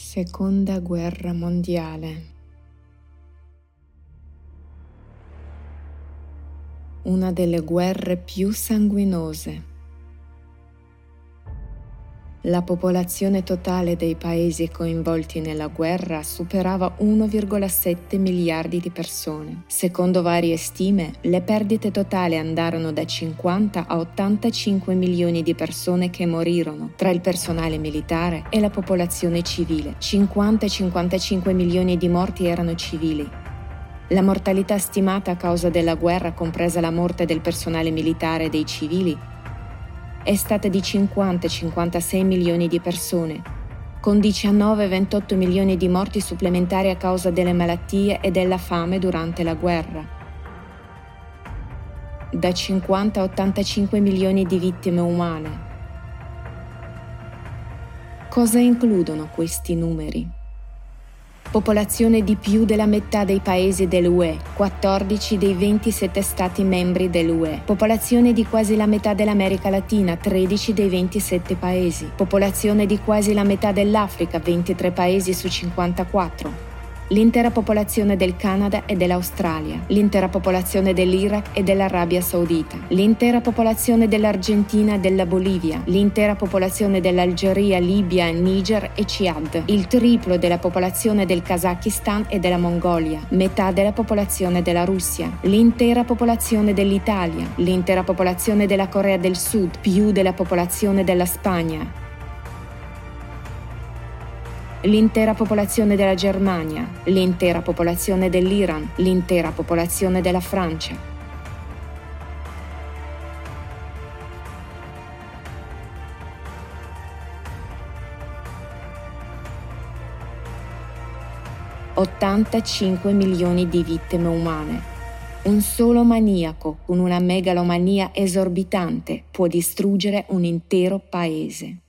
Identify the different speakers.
Speaker 1: Seconda guerra mondiale. Una delle guerre più sanguinose. La popolazione totale dei paesi coinvolti nella guerra superava 1,7 miliardi di persone. Secondo varie stime, le perdite totali andarono da 50 a 85 milioni di persone che morirono tra il personale militare e la popolazione civile. 50 e 55 milioni di morti erano civili. La mortalità stimata a causa della guerra, compresa la morte del personale militare e dei civili, è stata di 50-56 milioni di persone, con 19-28 milioni di morti supplementari a causa delle malattie e della fame durante la guerra. Da 50 a 85 milioni di vittime umane. Cosa includono questi numeri? Popolazione di più della metà dei paesi dell'UE, 14 dei 27 stati membri dell'UE, popolazione di quasi la metà dell'America Latina, 13 dei 27 paesi, popolazione di quasi la metà dell'Africa, 23 paesi su 54, l'intera popolazione del Canada e dell'Australia, l'intera popolazione dell'Iraq e dell'Arabia Saudita, l'intera popolazione dell'Argentina e della Bolivia, l'intera popolazione dell'Algeria, Libia, Niger e Ciad, il triplo della popolazione del Kazakistan e della Mongolia, metà della popolazione della Russia, l'intera popolazione dell'Italia, l'intera popolazione della Corea del Sud, più della popolazione della Spagna, l'intera popolazione della Germania, l'intera popolazione dell'Iran, l'intera popolazione della Francia. ...85 milioni di vittime umane. Un solo maniaco con una megalomania esorbitante può distruggere un intero paese.